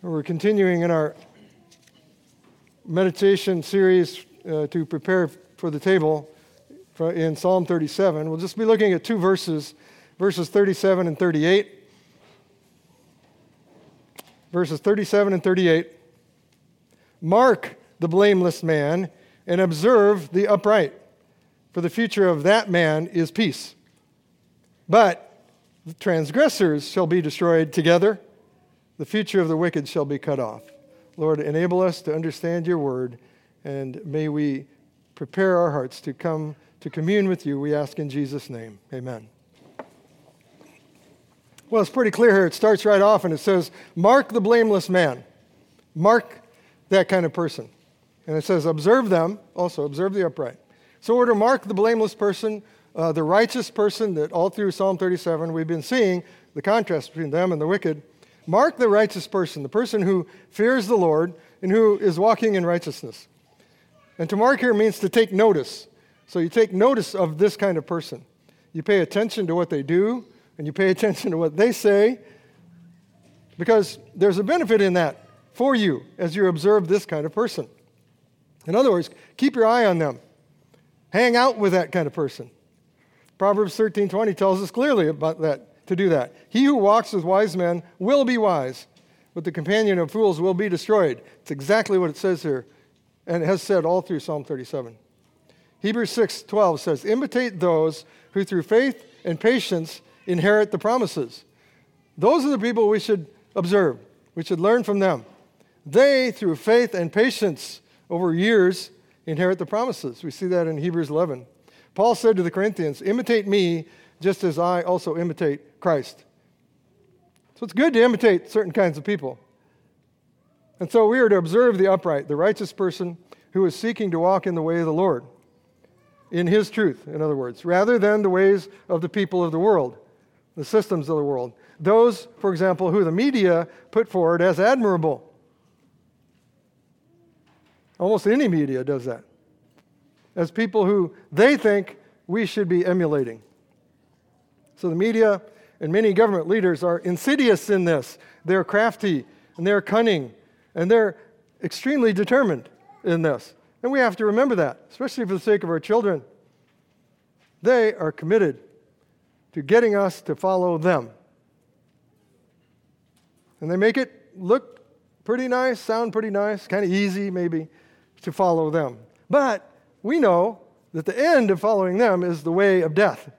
We're continuing in our meditation series uh, to prepare for the table in Psalm 37. We'll just be looking at two verses, verses 37 and 38. Verses 37 and 38. Mark the blameless man and observe the upright, for the future of that man is peace. But the transgressors shall be destroyed together, the future of the wicked shall be cut off. Lord, enable us to understand your word, and may we prepare our hearts to come to commune with you. We ask in Jesus' name. Amen. Well, it's pretty clear here. It starts right off and it says, Mark the blameless man. Mark that kind of person. And it says, Observe them, also, observe the upright. So we're to mark the blameless person, uh, the righteous person that all through Psalm 37 we've been seeing the contrast between them and the wicked. Mark the righteous person, the person who fears the Lord and who is walking in righteousness. And to mark here means to take notice. So you take notice of this kind of person. You pay attention to what they do, and you pay attention to what they say, because there's a benefit in that for you as you observe this kind of person. In other words, keep your eye on them. Hang out with that kind of person. Proverbs 13:20 tells us clearly about that to do that. He who walks with wise men will be wise, but the companion of fools will be destroyed. It's exactly what it says here, and it has said all through Psalm 37. Hebrews 6:12 says, "Imitate those who through faith and patience inherit the promises." Those are the people we should observe. We should learn from them. They, through faith and patience over years, inherit the promises. We see that in Hebrews 11. Paul said to the Corinthians, Imitate me just as I also imitate Christ. So it's good to imitate certain kinds of people. And so we are to observe the upright, the righteous person who is seeking to walk in the way of the Lord, in his truth, in other words, rather than the ways of the people of the world, the systems of the world. Those, for example, who the media put forward as admirable. Almost any media does that. As people who they think we should be emulating. So the media and many government leaders are insidious in this. They're crafty and they're cunning and they're extremely determined in this. And we have to remember that, especially for the sake of our children. They are committed to getting us to follow them. And they make it look pretty nice, sound pretty nice, kind of easy maybe to follow them. But we know that the end of following them is the way of death.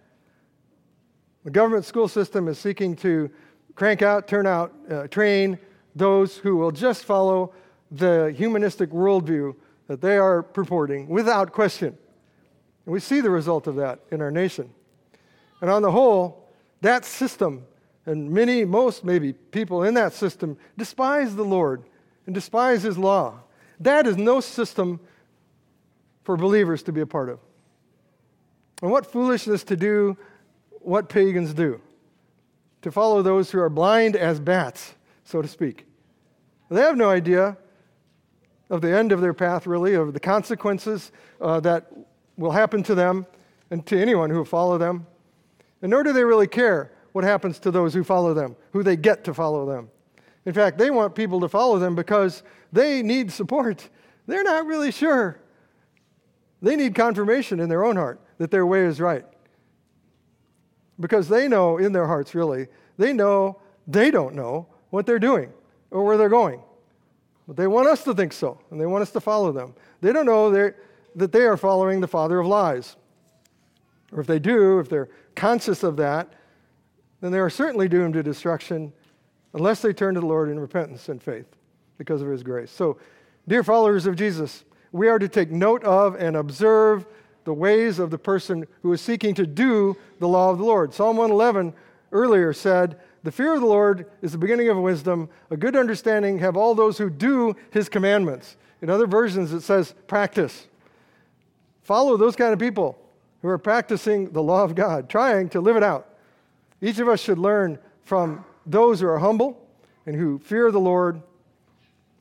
The government school system is seeking to crank out, turn out, uh, train those who will just follow the humanistic worldview that they are purporting without question. And we see the result of that in our nation. And on the whole, that system, and many, most maybe, people in that system despise the Lord and despise His law. That is no system for believers to be a part of. And what foolishness to do what pagans do to follow those who are blind as bats, so to speak. They have no idea of the end of their path, really, of the consequences uh, that will happen to them and to anyone who follow them. And nor do they really care what happens to those who follow them, who they get to follow them. In fact, they want people to follow them because they need support. They're not really sure. They need confirmation in their own heart that their way is right because they know in their hearts, really, they know they don't know what they're doing or where they're going. But they want us to think so, and they want us to follow them. They don't know that they are following the father of lies. Or if they do, if they're conscious of that, then they are certainly doomed to destruction unless they turn to the Lord in repentance and faith because of his grace. So, dear followers of Jesus, we are to take note of and observe the ways of the person who is seeking to do the law of the Lord. Psalm 111 earlier said, The fear of the Lord is the beginning of wisdom. A good understanding have all those who do his commandments. In other versions, it says practice. Follow those kind of people who are practicing the law of God, trying to live it out. Each of us should learn from those who are humble and who fear the Lord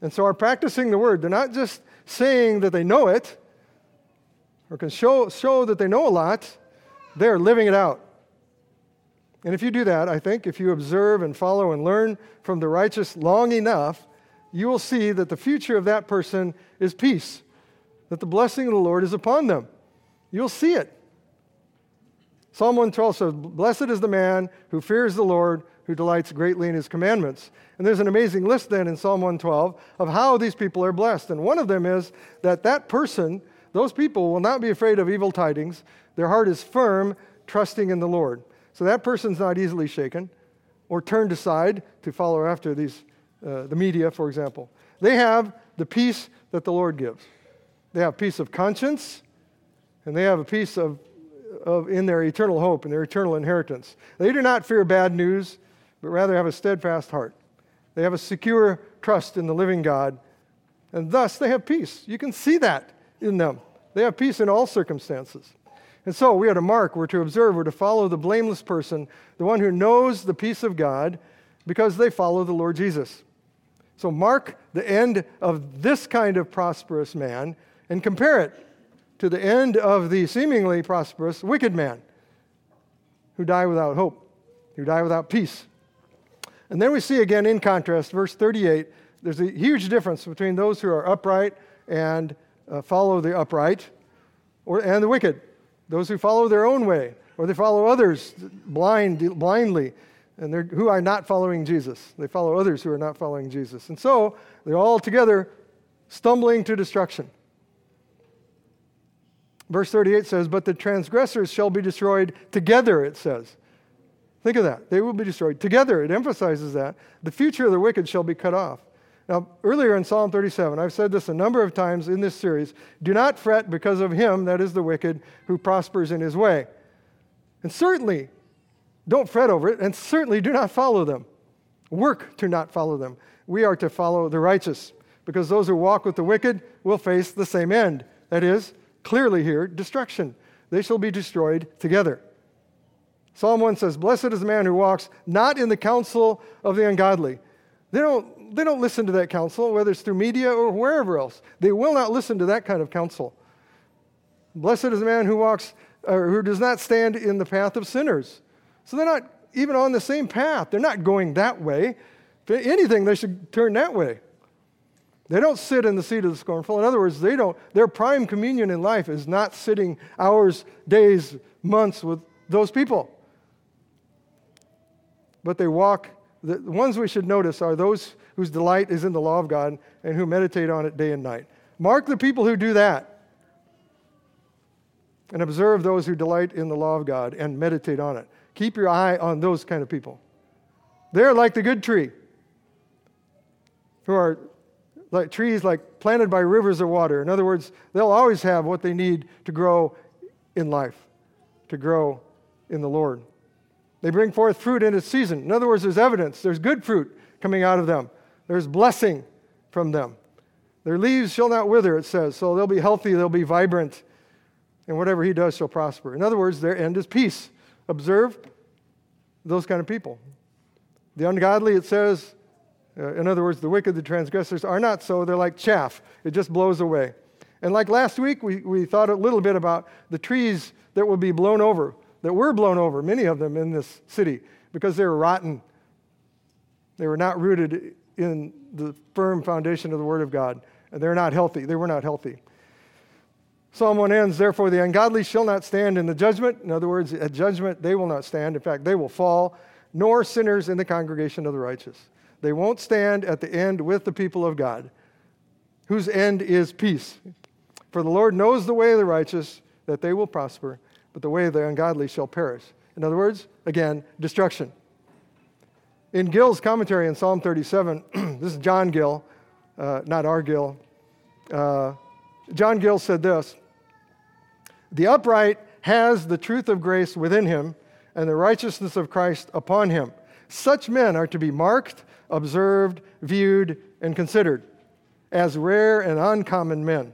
and so are practicing the word. They're not just saying that they know it, or can show, show that they know a lot, they're living it out. And if you do that, I think, if you observe and follow and learn from the righteous long enough, you will see that the future of that person is peace, that the blessing of the Lord is upon them. You'll see it. Psalm 112 says, Blessed is the man who fears the Lord, who delights greatly in his commandments. And there's an amazing list then in Psalm 112 of how these people are blessed. And one of them is that that person, those people, will not be afraid of evil tidings. Their heart is firm, trusting in the Lord. So that person's not easily shaken or turned aside to follow after these, uh, the media, for example. They have the peace that the Lord gives. They have peace of conscience, and they have a peace of, of in their eternal hope and their eternal inheritance. They do not fear bad news, but rather have a steadfast heart. They have a secure trust in the living God, and thus they have peace. You can see that in them. They have peace in all circumstances. And so we are to mark, we're to observe, we're to follow the blameless person, the one who knows the peace of God because they follow the Lord Jesus. So mark the end of this kind of prosperous man and compare it to the end of the seemingly prosperous wicked man who die without hope, who die without peace. And then we see again in contrast, verse 38, there's a huge difference between those who are upright and uh, follow the upright or, and the wicked those who follow their own way, or they follow others blind, blindly, and they're, who are not following Jesus. They follow others who are not following Jesus. And so they're all together stumbling to destruction. Verse 38 says, But the transgressors shall be destroyed together, it says. Think of that. They will be destroyed together. It emphasizes that. The future of the wicked shall be cut off. Now, earlier in Psalm 37, I've said this a number of times in this series do not fret because of him, that is the wicked, who prospers in his way. And certainly, don't fret over it, and certainly do not follow them. Work to not follow them. We are to follow the righteous, because those who walk with the wicked will face the same end. That is, clearly here, destruction. They shall be destroyed together. Psalm 1 says, Blessed is the man who walks not in the counsel of the ungodly. They don't they don't listen to that counsel, whether it's through media or wherever else. They will not listen to that kind of counsel. Blessed is the man who walks or who does not stand in the path of sinners. So they're not even on the same path. They're not going that way. If anything, they should turn that way. They don't sit in the seat of the scornful. In other words, they don't, their prime communion in life is not sitting hours, days, months with those people. But they walk, the ones we should notice are those whose delight is in the law of God and who meditate on it day and night. Mark the people who do that and observe those who delight in the law of God and meditate on it. Keep your eye on those kind of people. They're like the good tree, who are like trees like planted by rivers of water. In other words, they'll always have what they need to grow in life, to grow in the Lord. They bring forth fruit in its season. In other words, there's evidence, there's good fruit coming out of them. There's blessing from them. Their leaves shall not wither, it says. So they'll be healthy, they'll be vibrant, and whatever he does shall prosper. In other words, their end is peace. Observe those kind of people. The ungodly, it says, uh, in other words, the wicked, the transgressors, are not so. They're like chaff, it just blows away. And like last week, we, we thought a little bit about the trees that will be blown over, that were blown over, many of them in this city, because they were rotten. They were not rooted in the firm foundation of the Word of God. And they're not healthy. They were not healthy. Psalm 1 ends, Therefore the ungodly shall not stand in the judgment. In other words, at judgment they will not stand. In fact, they will fall, nor sinners in the congregation of the righteous. They won't stand at the end with the people of God, whose end is peace. For the Lord knows the way of the righteous, that they will prosper, but the way of the ungodly shall perish. In other words, again, destruction. In Gill's commentary in Psalm 37, this is John Gill, uh, not our Gill. Uh, John Gill said this The upright has the truth of grace within him and the righteousness of Christ upon him. Such men are to be marked, observed, viewed, and considered as rare and uncommon men,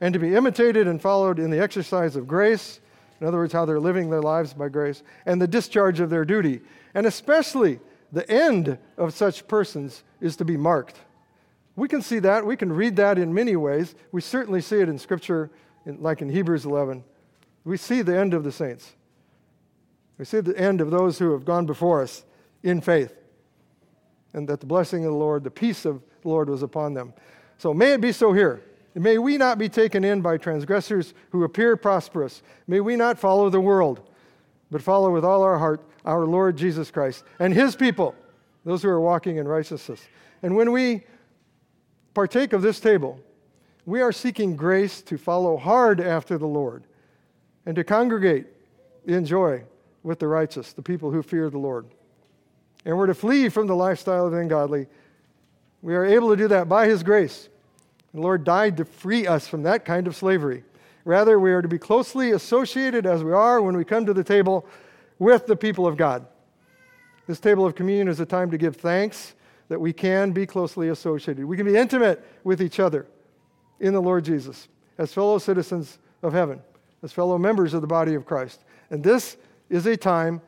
and to be imitated and followed in the exercise of grace, in other words, how they're living their lives by grace, and the discharge of their duty, and especially the end of such persons is to be marked. We can see that. We can read that in many ways. We certainly see it in Scripture, like in Hebrews 11. We see the end of the saints. We see the end of those who have gone before us in faith. and that the blessing of the Lord, the peace of the Lord was upon them. So may it be so here. May we not be taken in by transgressors who appear prosperous. May we not follow the world, but follow with all our heart our Lord Jesus Christ and his people, those who are walking in righteousness. And when we partake of this table, we are seeking grace to follow hard after the Lord and to congregate in joy with the righteous, the people who fear the Lord. And we're to flee from the lifestyle of the ungodly. We are able to do that by His grace. The Lord died to free us from that kind of slavery. Rather, we are to be closely associated, as we are when we come to the table, with the people of God. This table of communion is a time to give thanks that we can be closely associated. We can be intimate with each other in the Lord Jesus as fellow citizens of heaven, as fellow members of the body of Christ. And this is a time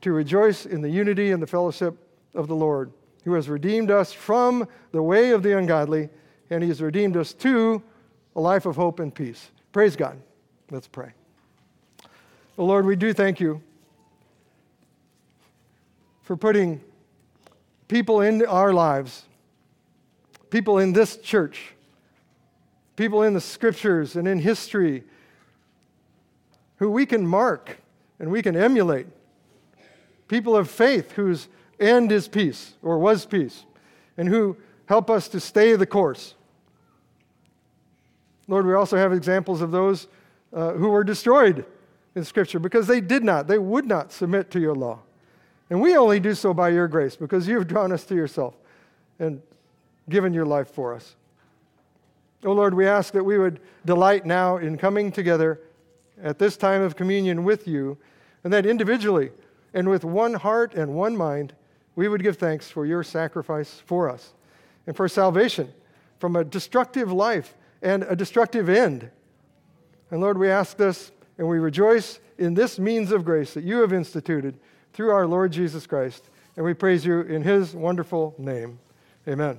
to rejoice in the unity and the fellowship of the Lord, who has redeemed us from the way of the ungodly, and he has redeemed us to a life of hope and peace. Praise God. Let's pray. Well, Lord, we do thank you for putting people in our lives, people in this church, people in the scriptures and in history who we can mark and we can emulate. People of faith whose end is peace or was peace and who help us to stay the course. Lord, we also have examples of those uh, who were destroyed in Scripture because they did not, they would not submit to your law. And we only do so by your grace because you've drawn us to yourself and given your life for us. Oh Lord, we ask that we would delight now in coming together at this time of communion with you, and that individually and with one heart and one mind, we would give thanks for your sacrifice for us and for salvation from a destructive life and a destructive end. And Lord, we ask this and we rejoice in this means of grace that you have instituted through our Lord Jesus Christ. And we praise you in his wonderful name. Amen.